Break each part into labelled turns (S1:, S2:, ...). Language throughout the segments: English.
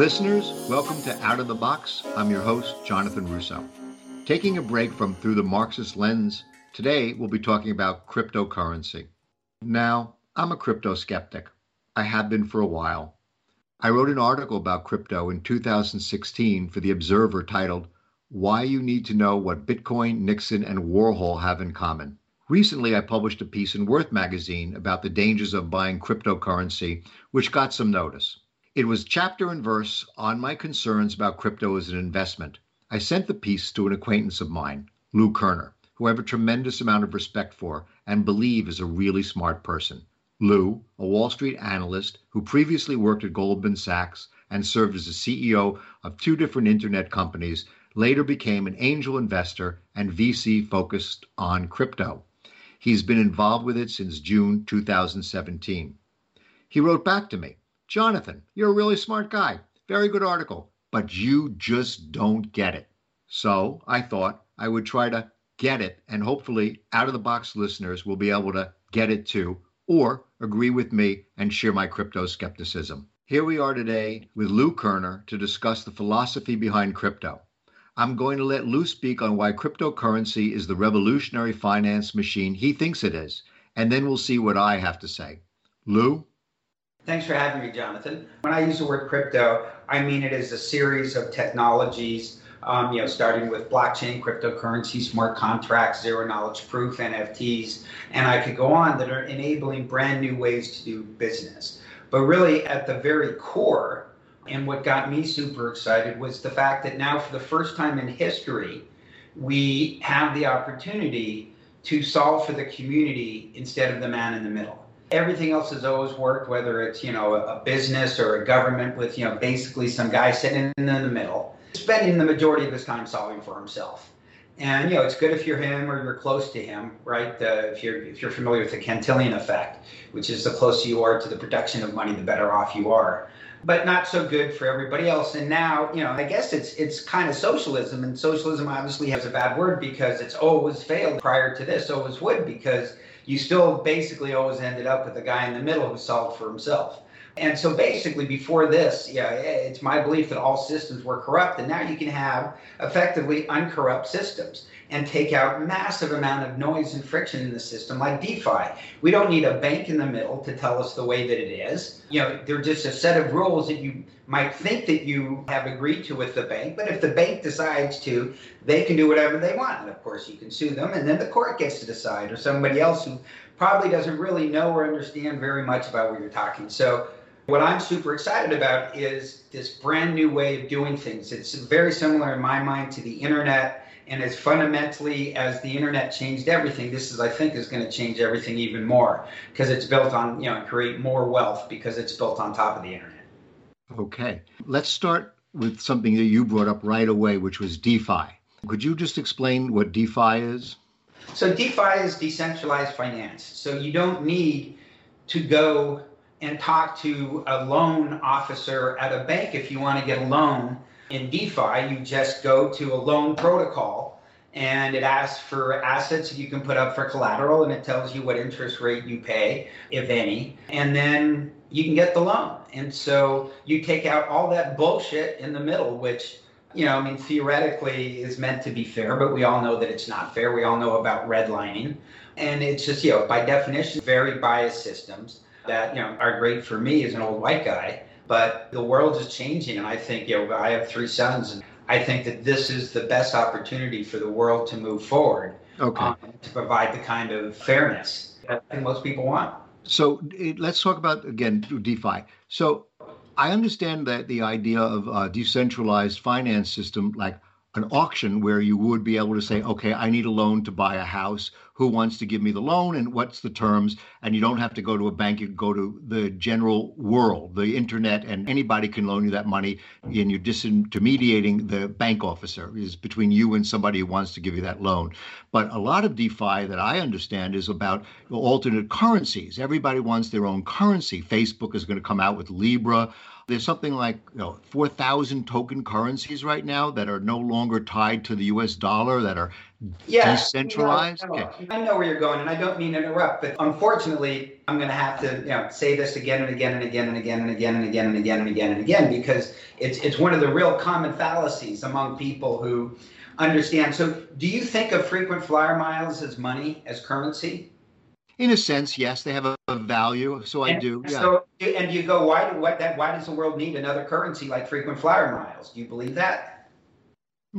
S1: Listeners, welcome to Out of the Box. I'm your host, Jonathan Russo. Taking a break from Through the Marxist Lens, today we'll be talking about cryptocurrency. Now, I'm a crypto skeptic. I have been for a while. I wrote an article about crypto in 2016 for The Observer titled, Why You Need to Know What Bitcoin, Nixon, and Warhol Have in Common. Recently, I published a piece in Worth magazine about the dangers of buying cryptocurrency, which got some notice. It was chapter and verse on my concerns about crypto as an investment. I sent the piece to an acquaintance of mine, Lou Kerner, who I have a tremendous amount of respect for and believe is a really smart person. Lou, a Wall Street analyst who previously worked at Goldman Sachs and served as the CEO of two different internet companies, later became an angel investor and VC focused on crypto. He's been involved with it since June 2017. He wrote back to me Jonathan, you're a really smart guy. Very good article, but you just don't get it. So I thought I would try to get it, and hopefully, out of the box listeners will be able to get it too or agree with me and share my crypto skepticism. Here we are today with Lou Kerner to discuss the philosophy behind crypto. I'm going to let Lou speak on why cryptocurrency is the revolutionary finance machine he thinks it is, and then we'll see what I have to say. Lou?
S2: Thanks for having me, Jonathan. When I use the word crypto, I mean it is a series of technologies um, you know, starting with blockchain, cryptocurrency, smart contracts, zero knowledge proof, NFTs, and I could go on that are enabling brand new ways to do business. But really, at the very core, and what got me super excited was the fact that now, for the first time in history, we have the opportunity to solve for the community instead of the man in the middle. Everything else has always worked, whether it's you know a business or a government with you know basically some guy sitting in the middle spending the majority of his time solving for himself. And you know, it's good if you're him or you're close to him, right? Uh, if you're if you're familiar with the Cantillon effect, which is the closer you are to the production of money, the better off you are. But not so good for everybody else. And now, you know, I guess it's it's kind of socialism, and socialism obviously has a bad word because it's always failed prior to this, always would, because you still basically always ended up with a guy in the middle who solved for himself. And so basically, before this, yeah, it's my belief that all systems were corrupt, and now you can have effectively uncorrupt systems and take out massive amount of noise and friction in the system like DeFi. We don't need a bank in the middle to tell us the way that it is. You know, they're just a set of rules that you might think that you have agreed to with the bank, but if the bank decides to, they can do whatever they want. And of course, you can sue them, and then the court gets to decide, or somebody else who probably doesn't really know or understand very much about what you're talking. So what I'm super excited about is this brand new way of doing things. It's very similar in my mind to the internet. And as fundamentally as the internet changed everything, this is, I think, is going to change everything even more because it's built on, you know, create more wealth because it's built on top of the internet.
S1: Okay. Let's start with something that you brought up right away, which was DeFi. Could you just explain what DeFi is?
S2: So, DeFi is decentralized finance. So, you don't need to go and talk to a loan officer at a bank if you want to get a loan. In DeFi, you just go to a loan protocol and it asks for assets that you can put up for collateral and it tells you what interest rate you pay, if any, and then you can get the loan. And so you take out all that bullshit in the middle, which you know, I mean, theoretically is meant to be fair, but we all know that it's not fair. We all know about redlining. And it's just, you know, by definition, very biased systems that you know are great for me as an old white guy. But the world is changing, and I think you know I have three sons, and I think that this is the best opportunity for the world to move forward.
S1: Okay. Um,
S2: to provide the kind of fairness that most people want.
S1: So let's talk about again DeFi. So I understand that the idea of a decentralized finance system, like an auction where you would be able to say, okay, I need a loan to buy a house. Who wants to give me the loan and what's the terms? And you don't have to go to a bank. You can go to the general world, the internet, and anybody can loan you that money. And you're disintermediating the bank officer is between you and somebody who wants to give you that loan. But a lot of DeFi that I understand is about alternate currencies. Everybody wants their own currency. Facebook is going to come out with Libra. There's something like you know, 4,000 token currencies right now that are no longer tied to the US dollar, that are
S2: yeah,
S1: decentralized?
S2: No, no. Okay. I know where you're going, and I don't mean to interrupt, but unfortunately, I'm going to have to you know say this again and again and again and again and again and again and again and again and again because it's it's one of the real common fallacies among people who understand. So, do you think of frequent flyer miles as money, as currency?
S1: In a sense, yes, they have a, a value. So and, I do. Yeah.
S2: So, and you go, why do what that? Why does the world need another currency like frequent flyer miles? Do you believe that?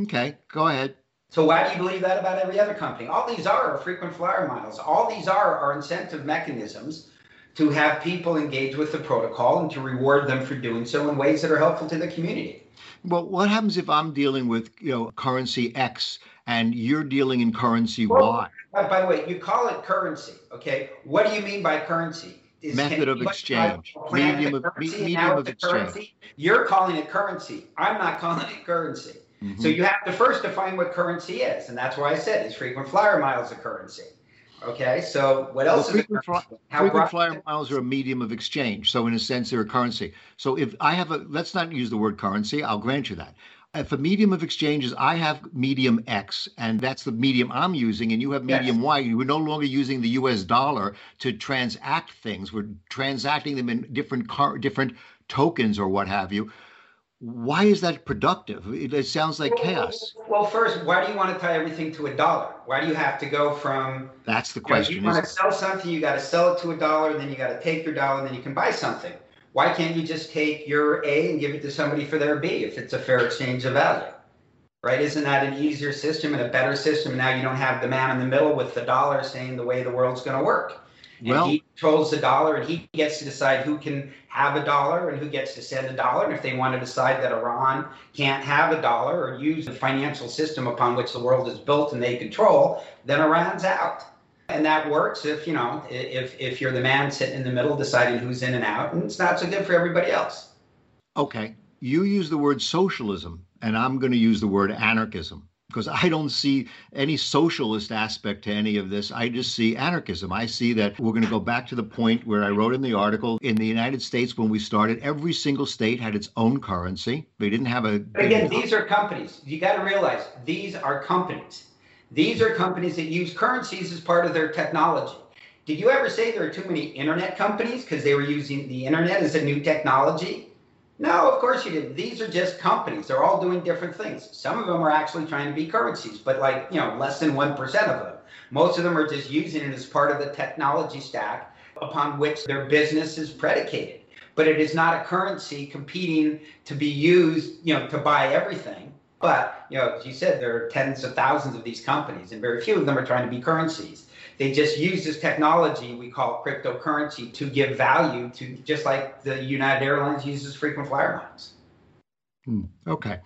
S1: Okay, go ahead.
S2: So why do you believe that about every other company? All these are, frequent flyer miles. All these are are incentive mechanisms to have people engage with the protocol and to reward them for doing so in ways that are helpful to the community.
S1: Well, what happens if I'm dealing with you know currency X and you're dealing in currency well, Y?
S2: By the way, you call it currency, okay? What do you mean by currency?
S1: Is, Method of exchange, medium of, medium of exchange.
S2: Currency? You're calling it currency. I'm not calling it currency. Mm-hmm. So you have to first define what currency is, and that's why I said is frequent flyer miles a currency. Okay, so what else well, frequent, fly,
S1: frequent flyer miles are a medium of exchange. So in a sense, they're a currency. So if I have a, let's not use the word currency. I'll grant you that. If a medium of exchange is I have medium X, and that's the medium I'm using, and you have medium yes. Y, we're no longer using the U.S. dollar to transact things. We're transacting them in different car, different tokens or what have you why is that productive? It, sounds like well, chaos.
S2: Well, first, why do you want to tie everything to a dollar? Why do you have to go from?
S1: That's the question.
S2: You, know, you want to sell something, you got to sell it to a dollar, and then you got to take your dollar, and then you can buy something. Why can't you just take your A and give it to somebody for their B if it's a fair exchange of value? Right? Isn't that an easier system and a better system? Now you don't have the man in the middle with the dollar saying the way the world's going to work and well, he controls the dollar and he gets to decide who can have a dollar and who gets to send a dollar. And if they want to decide that iran can't have a dollar or use the financial system upon which the world is built and they control then iran's out. And that works if you know if if you're the man sitting in the middle deciding who's in and out and it's not so good for everybody else.
S1: Okay. You use the word socialism and i'm going to use the word anarchism because I don't see any socialist aspect to any of this. I just see anarchism. I see that we're going to go back to the point where I wrote in the article in the United States when we started, every single state had its own currency. They didn't have a.
S2: But again, these are companies. You got to realize these are companies. These are companies that use currencies as part of their technology. Did you ever say there are too many internet companies because they were using the internet as a new technology? No, of course you didn't. These are just companies. They're all doing different things. Some of them are actually trying to be currencies, but like, you know, less than 1% of them. Most of them are just using it as part of the technology stack upon which their business is predicated. But it is not a currency competing to be used, you know, to buy everything. But, you know, as you said, there are tens of thousands of these companies, and very few of them are trying to be currencies. They just use this technology we call cryptocurrency to give value to just like the United Airlines uses frequent flyer miles.
S1: Hmm. Okay.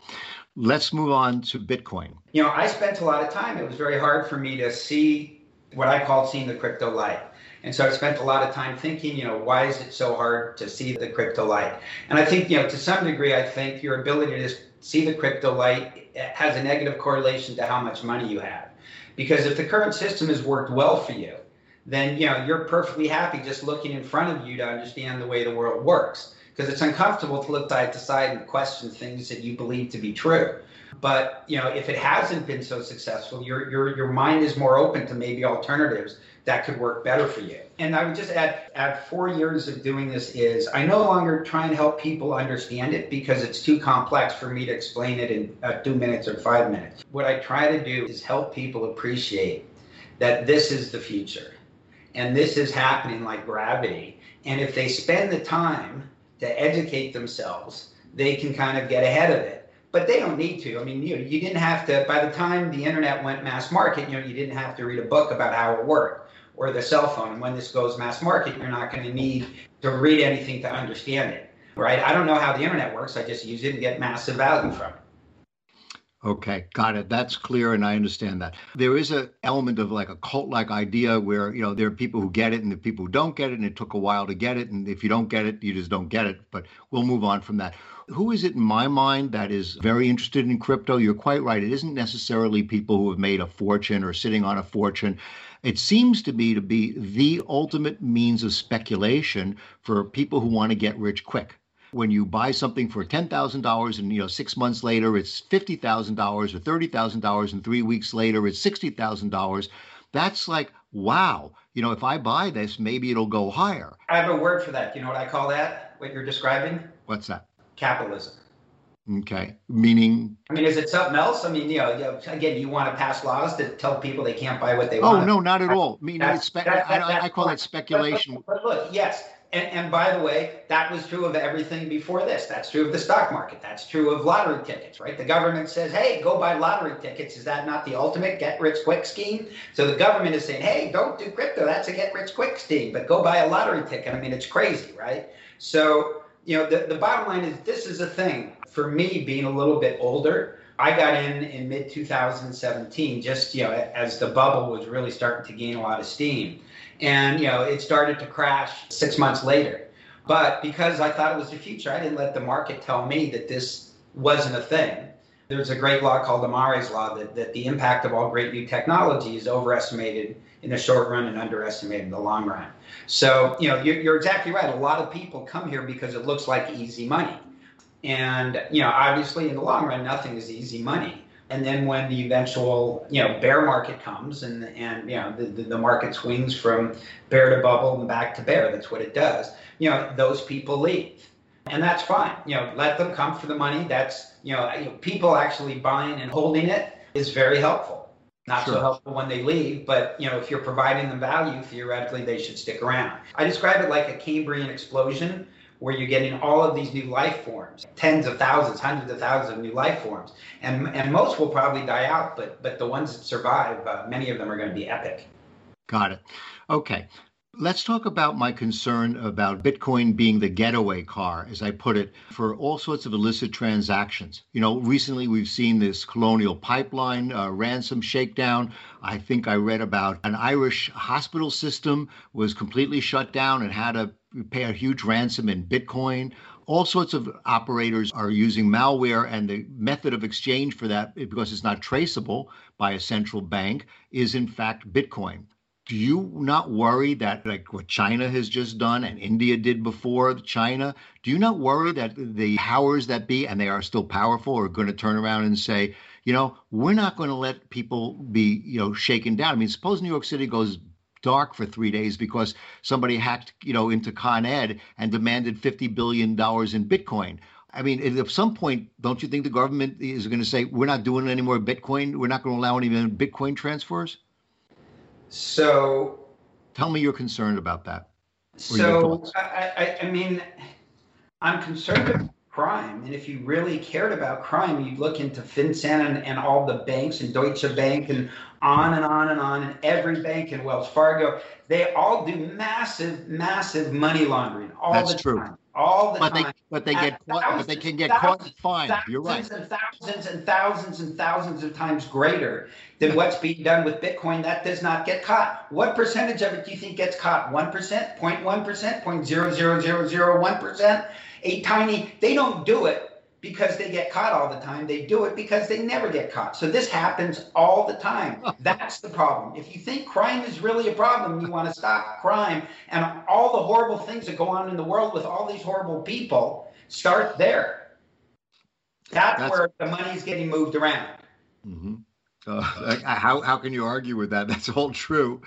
S1: Let's move on to Bitcoin.
S2: You know, I spent a lot of time. It was very hard for me to see what I called seeing the crypto light. And so I spent a lot of time thinking, you know, why is it so hard to see the crypto light? And I think, you know, to some degree, I think your ability to see the crypto light has a negative correlation to how much money you have. Because if the current system has worked well for you, then you know you're perfectly happy just looking in front of you to understand the way the world works. Because it's uncomfortable to look side to side and question things that you believe to be true. But you know, if it hasn't been so successful, your your your mind is more open to maybe alternatives that could work better for you. And I would just add, at four years of doing this is I no longer try and help people understand it because it's too complex for me to explain it in uh, two minutes or five minutes. What I try to do is help people appreciate that this is the future and this is happening like gravity. And if they spend the time to educate themselves, they can kind of get ahead of it but they don't need to. I mean, you you didn't have to. By the time the internet went mass market, you know, you didn't have to read a book about how it worked or the cell phone. And when this goes mass market, you're not going to need to read anything to understand it, right? I don't know how the internet works. I just use it and get massive value from it.
S1: Okay, got it. That's clear, and I understand that. There is an element of like a cult-like idea where you know there are people who get it and the people who don't get it, and it took a while to get it, and if you don't get it, you just don't get it. But we'll move on from that. Who is it in my mind that is very interested in crypto? You're quite right. It isn't necessarily people who have made a fortune or sitting on a fortune. It seems to me to be the ultimate means of speculation for people who want to get rich quick. when you buy something for $10,000 and you know 6 months later it's $50,000 or $30,000 and 3 weeks later it's $60,000 that's like wow you know if i buy this maybe it'll go higher
S2: i have a word for that you know what i call that what you're describing
S1: what's that
S2: capitalism
S1: Okay, meaning.
S2: I mean, is it something else? I mean, you know, again, you want to pass laws to tell people they can't buy what they
S1: oh,
S2: want.
S1: Oh no, not at all. I mean, it's spe- that, that, I, I, call it speculation.
S2: But, but, look, yes, and, and, by the way, that was true of everything before this. That's true of the stock market. That's true of lottery tickets, right? The government says, hey, go buy lottery tickets. Is that not the ultimate get rich quick scheme? So the government is saying, hey, don't do crypto. That's a get rich quick scheme, but go buy a lottery ticket. I mean, it's crazy, right? So, you know, the, the bottom line is this is a thing for me, being a little bit older, I got in in mid 2017, just you know, as the bubble was really starting to gain a lot of steam, and you know, it started to crash six months later. But because I thought it was the future, I didn't let the market tell me that this wasn't a thing. There's a great law called Amara's law that, that the impact of all great new technology is overestimated in the short run and underestimated in the long run. So, you know, you're, you're exactly right. A lot of people come here because it looks like easy money. And, you know, obviously in the long run, nothing is easy money. And then when the eventual, you know, bear market comes and, and you know, the, the, the market swings from bear to bubble and back to bear, that's what it does, you know, those people leave. And that's fine. You know, let them come for the money. That's, you know, people actually buying and holding it is very helpful. Not sure. so helpful when they leave, but you know, if you're providing them value, theoretically they should stick around. I describe it like a Cambrian explosion where you're getting all of these new life forms, tens of thousands, hundreds of thousands of new life forms, and and most will probably die out, but but the ones that survive, uh, many of them are going to be epic.
S1: Got it. Okay. Let's talk about my concern about Bitcoin being the getaway car, as I put it, for all sorts of illicit transactions. You know, recently we've seen this Colonial Pipeline uh, ransom shakedown. I think I read about an Irish hospital system was completely shut down and had to pay a huge ransom in Bitcoin. All sorts of operators are using malware, and the method of exchange for that, because it's not traceable by a central bank, is in fact Bitcoin do you not worry that like what China has just done and India did before China, do you not worry that the powers that be, and they are still powerful, are going to turn around and say, you know, we're not going to let people be, you know, shaken down. I mean, suppose New York City goes dark for three days because somebody hacked, you know, into Con Ed and demanded fifty billion dollars in Bitcoin. I mean, at some point, don't you think the government is going to say we're not doing any more Bitcoin? We're not going to allow any more Bitcoin transfers?
S2: So,
S1: tell me you're concerned about that.
S2: So, I, I, I, mean, I'm concerned about crime, and if you really cared about crime, you'd look into FinCEN and, and all the banks and Deutsche Bank and on and on and on, and every bank and Wells Fargo. They all do massive, massive money laundering all
S1: That's
S2: the
S1: true.
S2: time all the
S1: but
S2: time.
S1: They, but they get caught, but they can get caught fine. You're right.
S2: And thousands and thousands and thousands of times greater than what's being done with Bitcoin. That does not get caught. What percentage of it do you think gets caught? One percent, 0.1 percent, 0.00001 percent. A tiny. They don't do it because they get caught all the time. They do it because they never get caught. So this happens all the time. That's the problem. If you think crime is really a problem, you want to stop crime and all the horrible things that go on in the world with all these horrible people, start there. That's, That's where the money is getting moved around.
S1: Mm-hmm. Uh, how, how can you argue with that? That's all true.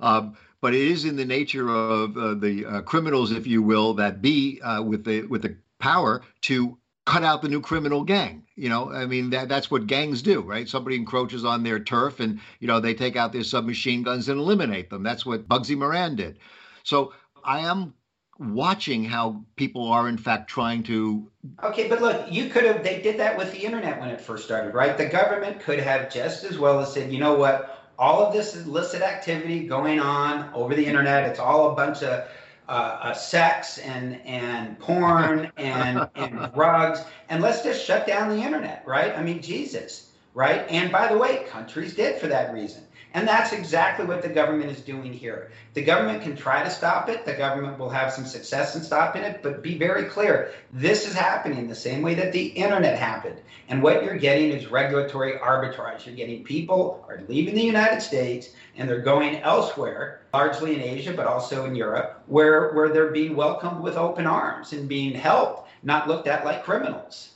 S1: Um, but it is in the nature of uh, the uh, criminals, if you will, that be uh, with the with the power to cut out the new criminal gang. You know, I mean that that's what gangs do, right? Somebody encroaches on their turf and you know they take out their submachine guns and eliminate them. That's what Bugsy Moran did. So I am watching how people are in fact trying to
S2: okay but look you could have they did that with the internet when it first started right the government could have just as well as said you know what all of this illicit activity going on over the internet it's all a bunch of uh, sex and and porn and and drugs, and let's just shut down the internet, right? I mean, Jesus, right? And by the way, countries did for that reason. And that's exactly what the government is doing here. The government can try to stop it. The government will have some success in stopping it, but be very clear this is happening the same way that the internet happened. And what you're getting is regulatory arbitrage. You're getting people are leaving the United States and they're going elsewhere, largely in Asia, but also in Europe, where, where they're being welcomed with open arms and being helped, not looked at like criminals.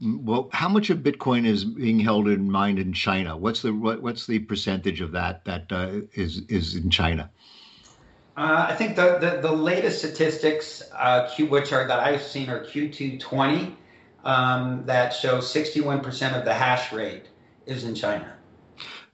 S1: Well, how much of Bitcoin is being held in mind in China? What's the what, what's the percentage of that that uh, is is in China?
S2: Uh, I think the, the, the latest statistics, uh, Q, which are that I've seen, are Q220, um, that show 61% of the hash rate is in China.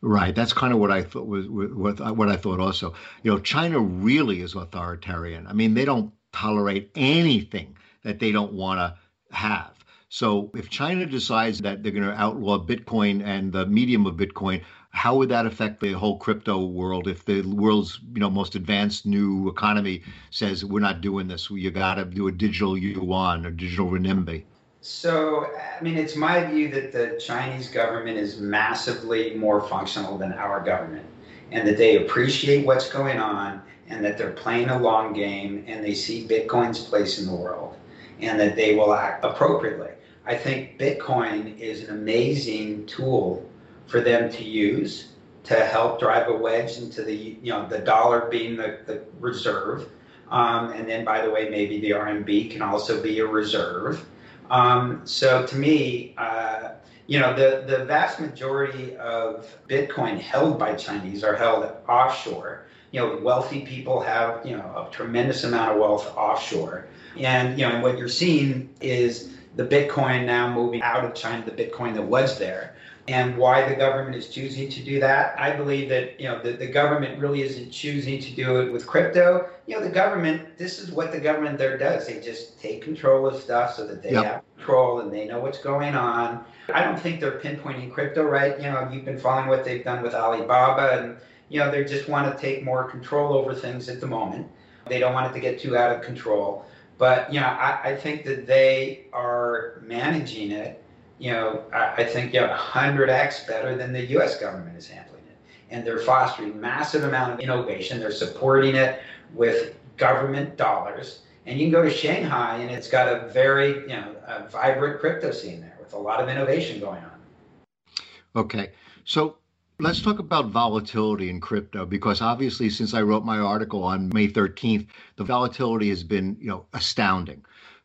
S1: Right. That's kind of what I thought was what, what I thought also. You know, China really is authoritarian. I mean, they don't tolerate anything that they don't want to have. So if China decides that they're going to outlaw Bitcoin and the medium of Bitcoin, how would that affect the whole crypto world if the world's you know most advanced new economy says we're not doing this. You got to do a digital yuan or digital renminbi
S2: so i mean it's my view that the chinese government is massively more functional than our government and that they appreciate what's going on and that they're playing a long game and they see bitcoin's place in the world and that they will act appropriately I think Bitcoin is an amazing tool for them to use to help drive a wedge into the you know the dollar being the, the reserve. Um, and then, by the way, maybe the RMB can also be a reserve. Um, so to me, uh, you know, the, the vast majority of Bitcoin held by Chinese are held offshore. You know, wealthy people have, you know, a tremendous amount of wealth offshore. And, you know, and what you're seeing is the Bitcoin now moving out of China, the Bitcoin that was there. And why the government is choosing to do that, I believe that you know the, the government really isn't choosing to do it with crypto. You know, the government, this is what the government there does. They just take control of stuff so that they yep. have control and they know what's going on. I don't think they're pinpointing crypto right. You know, you've been following what they've done with Alibaba and you know, they just want to take more control over things at the moment. They don't want it to get too out of control. But you know, I, I think that they are managing it. You know, I, I think you know, 100x better than the U.S. government is handling it, and they're fostering massive amount of innovation. They're supporting it with government dollars. And you can go to Shanghai, and it's got a very you know a vibrant crypto scene there with a lot of innovation going on.
S1: Okay, so Let's talk about volatility in crypto because obviously, since I wrote my article on May 13th, the volatility has been, you know, astounding.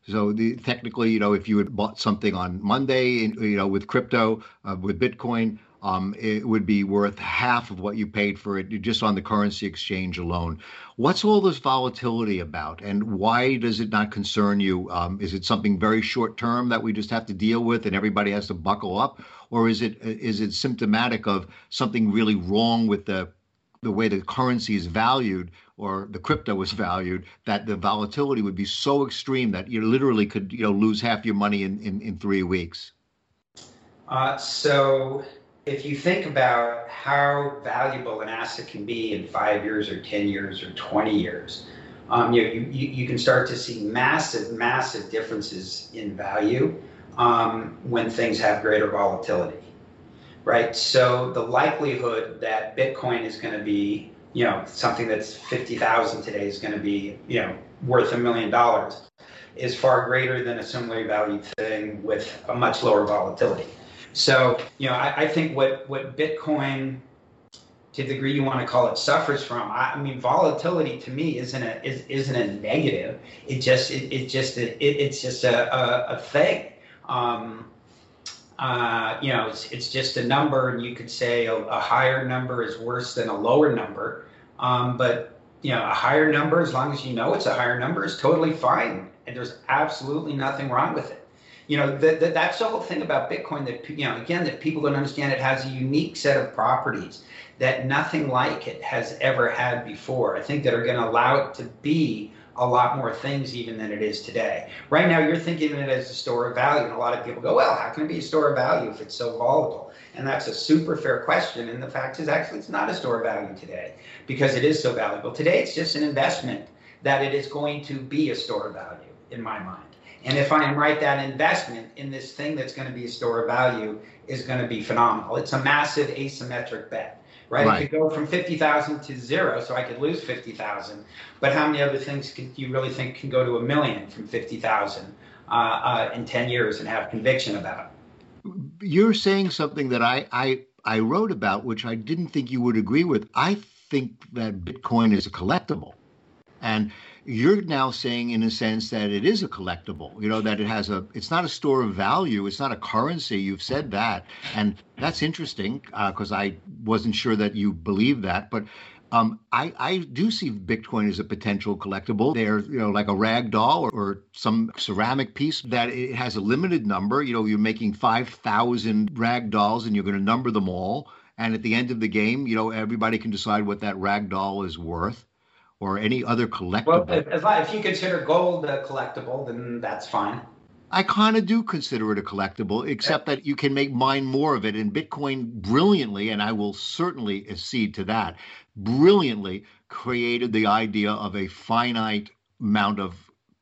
S1: So the, technically, you know, if you had bought something on Monday, you know, with crypto, uh, with Bitcoin, um, it would be worth half of what you paid for it just on the currency exchange alone. What's all this volatility about, and why does it not concern you? Um, is it something very short term that we just have to deal with, and everybody has to buckle up, or is it is it symptomatic of something really wrong with the the way the currency is valued or the crypto is valued that the volatility would be so extreme that you literally could you know lose half your money in in, in three weeks?
S2: Uh, so if you think about how valuable an asset can be in five years or 10 years or 20 years, um, you, you, you can start to see massive, massive differences in value um, when things have greater volatility, right? So the likelihood that Bitcoin is going to be, you know, something that's 50,000 today is going to be, you know, worth a million dollars is far greater than a similarly valued thing with a much lower volatility. So, you know, I, I think what, what Bitcoin, to the degree you want to call it, suffers from, I, mean, volatility to me isn't a, is, isn't a negative. It just, it, it just, it, it's just a, a, a thing. Um, uh, you know, it's, it's just a number, and you could say a, a higher number is worse than a lower number. Um, but you know, a higher number, as long as you know it's a higher number, is totally fine, and there's absolutely nothing wrong with it you know, the, the, that's the whole thing about Bitcoin that, you know, again, that people don't understand. It has a unique set of properties that nothing like it has ever had before. I think that are going to allow it to be a lot more things even than it is today. Right now, you're thinking of it as a store of value, and a lot of people go, well, how can it be a store of value if it's so volatile? And that's a super fair question. And the fact is, actually, it's not a store of value today because it is so valuable. Today, it's just an investment that it is going to be a store of value, in my mind. And if I am right, that investment in this thing that's going to be a store of value is going to be phenomenal. It's a massive asymmetric bet. Right?
S1: Right.
S2: It could go from 50,000 to zero, so I could lose 50,000. But how many other things do you really think can go to a million from 50,000 uh, uh, in 10 years and have conviction about?
S1: You're saying something that I, I I wrote about, which I didn't think you would agree with. I think that Bitcoin is a collectible. And you're now saying in a sense that it is a collectible you know that it has a it's not a store of value it's not a currency you've said that and that's interesting because uh, i wasn't sure that you believe that but um, I, I do see Bitcoin as a potential collectible. They're, you know, like a rag doll or, or some ceramic piece that it has a limited number. You know, you're making 5,000 rag dolls and you're going to number them all. And at the end of the game, you know, everybody can decide what that rag doll is worth or any other collectible.
S2: Well, if, if you consider gold a collectible, then that's fine.
S1: I kind of do consider it a collectible, except that you can make mine more of it. And Bitcoin brilliantly, and I will certainly accede to that, brilliantly created the idea of a finite amount of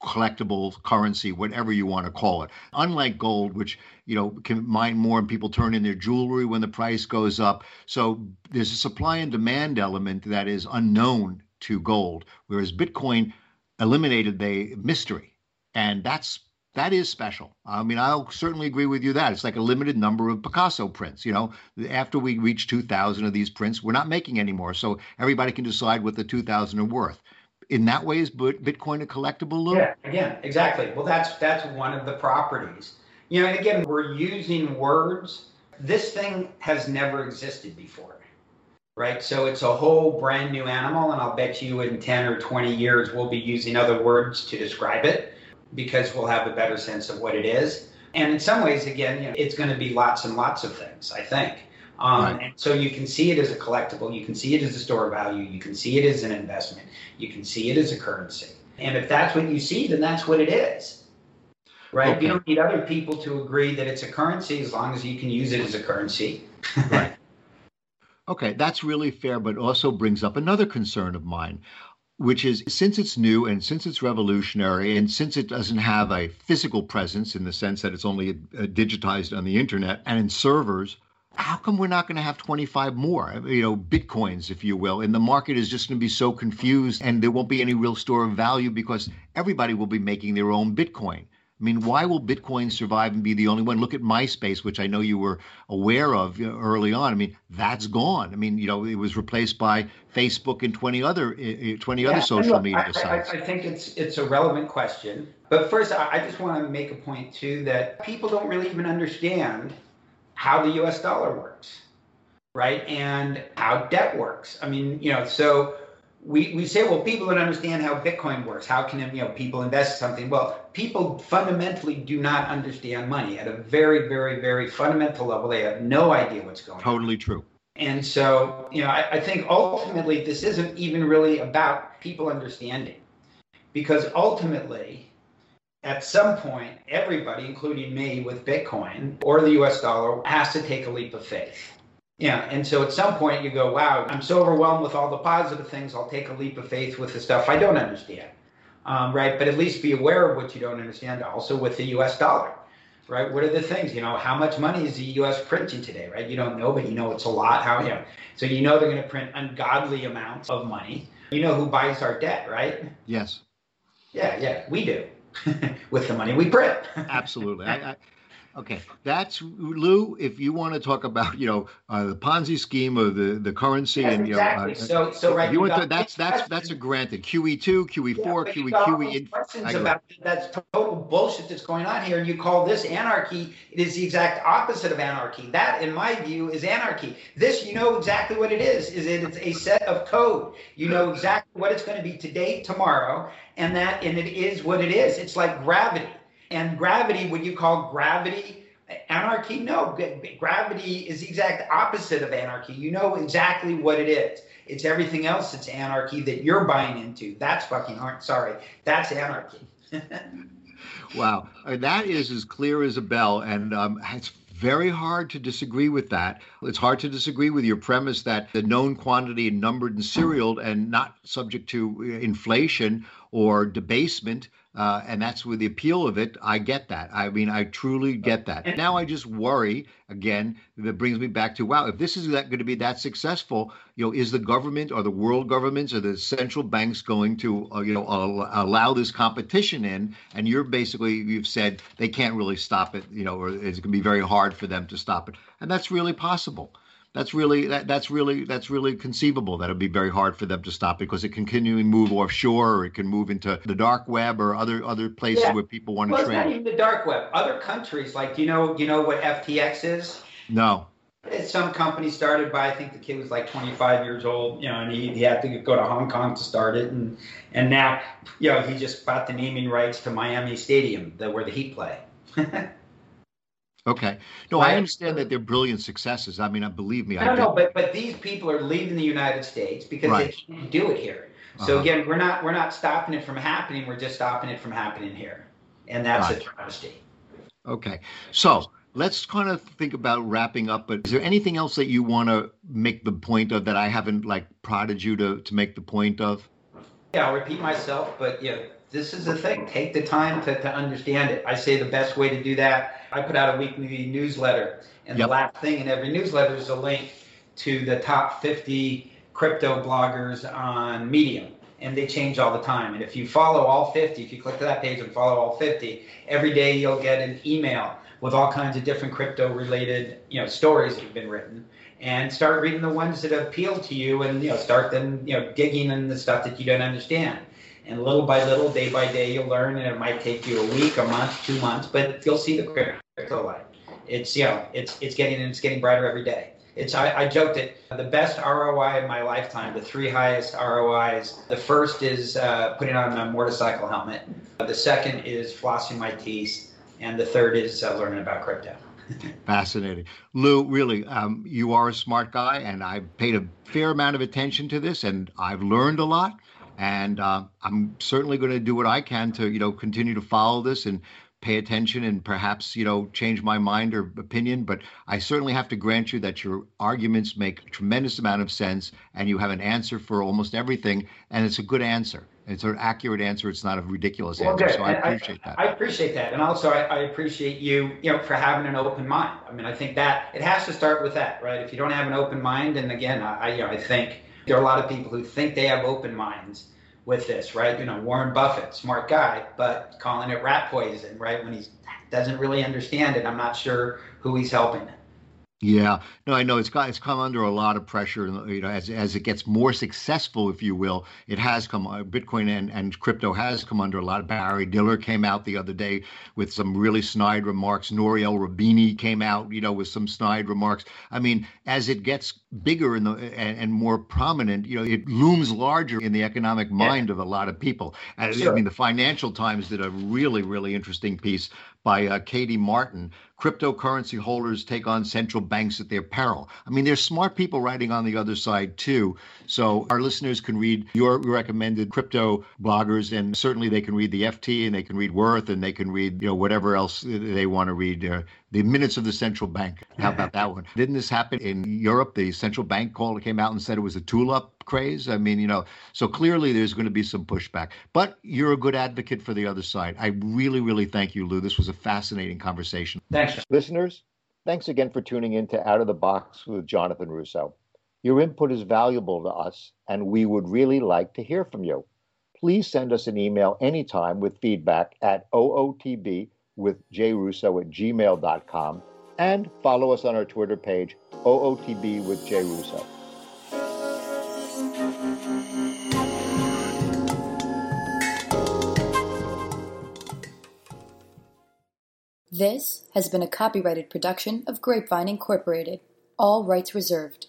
S1: collectible currency, whatever you want to call it. Unlike gold, which you know can mine more and people turn in their jewelry when the price goes up. So there's a supply and demand element that is unknown to gold, whereas Bitcoin eliminated the mystery, and that's that is special. I mean, I'll certainly agree with you that it's like a limited number of Picasso prints. You know, after we reach 2,000 of these prints, we're not making anymore, so everybody can decide what the 2,000 are worth. In that way, is Bitcoin a collectible, Lou?
S2: Yeah, again, exactly. Well, that's that's one of the properties. You know, and again, we're using words. This thing has never existed before right? So it's a whole brand new animal, and I'll bet you in 10 or 20 years we'll be using other words to describe it because we'll have a better sense of what it is. And in some ways, again, you know, it's going to be lots and lots of things, I think. Um, right. And so you can see it as a collectible, you can see it as a store of value, you can see it as an investment, you can see it as a currency. And if that's what you see, then that's what it is. Right? Okay. You don't need other people to agree that it's a currency as long as you can use it as a currency.
S1: right. Okay, that's really fair, but also brings up another concern of mine, which is since it's new and since it's revolutionary and since it doesn't have a physical presence in the sense that it's only uh, digitized on the internet and in servers, how come we're not going to have 25 more, you know, bitcoins, if you will? And the market is just going to be so confused and there won't be any real store of value because everybody will be making their own bitcoin. I mean, why will Bitcoin survive and be the only one? Look at MySpace, which I know you were aware of early on. I mean, that's gone. I mean, you know, it was replaced by Facebook and 20 other eh, eh, 20 yeah, other social look, media
S2: I,
S1: sites.
S2: I, I, think it's it's a relevant question. But first, I, I just want to make a point too that people don't really even understand how the U.S. dollar works, right? And how debt works. I mean, you know, so we, we say, well, people don't understand how Bitcoin works. How can you know people invest something? Well, people fundamentally do not understand money at a very, very, very fundamental level. They have no idea what's going
S1: totally
S2: on.
S1: Totally true.
S2: And so, you know, I, I think ultimately this isn't even really about people understanding, because ultimately, at some point, everybody, including me, with Bitcoin or the U.S. dollar, has to take a leap of faith yeah, and so at some point you go, wow, I'm so overwhelmed with all the positive things, I'll take a leap of faith with the stuff I don't understand. Um, right? But at least be aware of what you don't understand also with the US dollar, right? What are the things, you know, how much money is the US printing today, right? You don't know, but you know it's a lot. How, you know, so you know they're going to print ungodly amounts of money. You know who buys our debt, right?
S1: Yes.
S2: Yeah, yeah, we do with the money we print.
S1: Absolutely. I, I, Okay, that's Lou. If you want to talk about, you know, uh, the Ponzi scheme or the, the currency
S2: yes,
S1: and
S2: you exactly. know, uh, so so right.
S1: You want to, that's that's that's a granted. QE two, QE four, QE QE.
S2: Questions about that's total bullshit that's going on here, and you call this anarchy. It is the exact opposite of anarchy. That, in my view, is anarchy. This, you know exactly what it is. Is it? It's a set of code. You know exactly what it's going to be today, tomorrow, and that, and it is what it is. It's like gravity and gravity, would you call gravity anarchy? No, gravity is the exact opposite of anarchy. You know exactly what it is. It's everything else that's anarchy that you're buying into. That's fucking hard. Sorry, that's anarchy.
S1: wow, uh, that is as clear as a bell, and um, it's very hard to disagree with that. It's hard to disagree with your premise that the known quantity numbered and serial and not subject to uh, inflation or debasement uh, and that's with the appeal of it. I get that. I mean, I truly get that. Now I just worry again. That brings me back to wow. If this is that going to be that successful, you know, is the government or the world governments or the central banks going to uh, you know allow this competition in? And you're basically you've said they can't really stop it. You know, or it's going to be very hard for them to stop it, and that's really possible that's really that, that's really that's really conceivable that it'd be very hard for them to stop because it can continually move offshore or it can move into the dark web or other other places yeah. where people want
S2: well,
S1: to trade.
S2: Well, not even the dark web. Other countries, like you know, you know what FTX is.
S1: No.
S2: It's some company started by I think the kid was like 25 years old, you know, and he, he had to go to Hong Kong to start it, and and now, you know, he just bought the naming rights to Miami Stadium, the, where the Heat play.
S1: Okay. No, right? I understand that they're brilliant successes. I mean, uh, believe me.
S2: I don't know, but but these people are leaving the United States because right. they can't do it here. So uh-huh. again, we're not we're not stopping it from happening. We're just stopping it from happening here, and that's right. a travesty.
S1: Okay, so let's kind of think about wrapping up. But is there anything else that you want to make the point of that I haven't like prodded you to to make the point of?
S2: Yeah, I'll repeat myself, but yeah, this is the thing. Take the time to, to understand it. I say the best way to do that. I put out a weekly newsletter, and yep. the last thing in every newsletter is a link to the top 50 crypto bloggers on Medium. And they change all the time. And if you follow all 50, if you click to that page and follow all 50, every day you'll get an email with all kinds of different crypto related you know stories that have been written and start reading the ones that appeal to you and you know start then you know digging in the stuff that you don't understand and little by little, day by day, you'll learn, and it might take you a week, a month, two months, but you'll see the crypto light. It's you know, it's it's getting it's getting brighter every day. It's I, I joked that the best ROI of my lifetime, the three highest ROIs. The first is uh, putting on a motorcycle helmet. The second is flossing my teeth, and the third is uh, learning about crypto.
S1: Fascinating. Lou, really, um, you are a smart guy, and I've paid a fair amount of attention to this, and I've learned a lot and uh, I'm certainly going to do what I can to you know continue to follow this and pay attention and perhaps you know change my mind or opinion. But i certainly have to grant you that your arguments make a tremendous amount of sense and you have an answer for almost everything. And it's a good answer. It's an accurate answer. It's not a ridiculous well, answer. Good. so i appreciate
S2: I,
S1: that.
S2: I appreciate that. And also I, I, appreciate you you know for having an open mind. I mean i think that it has to start with that right? If you don't have an open mind and again i, you know, I think there are a lot of people who think they have open minds with this, right? You know, Warren Buffett, smart guy, but calling it rat poison, right? When he doesn't really understand it, I'm not sure who he's helping.
S1: Yeah, no, I know it's got it's come under a lot of pressure. You know, as as it gets more successful, if you will, it has come. Uh, Bitcoin and, and crypto has come under a lot. of Barry Diller came out the other day with some really snide remarks. Nouriel Roubini came out, you know, with some snide remarks. I mean, as it gets bigger in the and, and more prominent, you know, it looms larger in the economic mind yeah. of a lot of people. Sure. I mean, the Financial Times did a really really interesting piece by uh, Katie Martin. Cryptocurrency holders take on central banks at their peril. I mean, there's smart people writing on the other side too. So our listeners can read your recommended crypto bloggers, and certainly they can read the FT and they can read Worth and they can read you know whatever else they want to read. Uh, the minutes of the central bank. How about that one? Didn't this happen in Europe? The central bank called came out and said it was a tulip craze. I mean, you know, so clearly there's going to be some pushback. But you're a good advocate for the other side. I really, really thank you, Lou. This was a fascinating conversation.
S2: Thanks,
S1: listeners. Thanks again for tuning in to Out of the Box with Jonathan Russo. Your input is valuable to us, and we would really like to hear from you. Please send us an email anytime with feedback at OOTB with jrusso at gmail.com and follow us on our Twitter page, OOTB with jrusso.
S3: This has been a copyrighted production of Grapevine Incorporated, all rights reserved.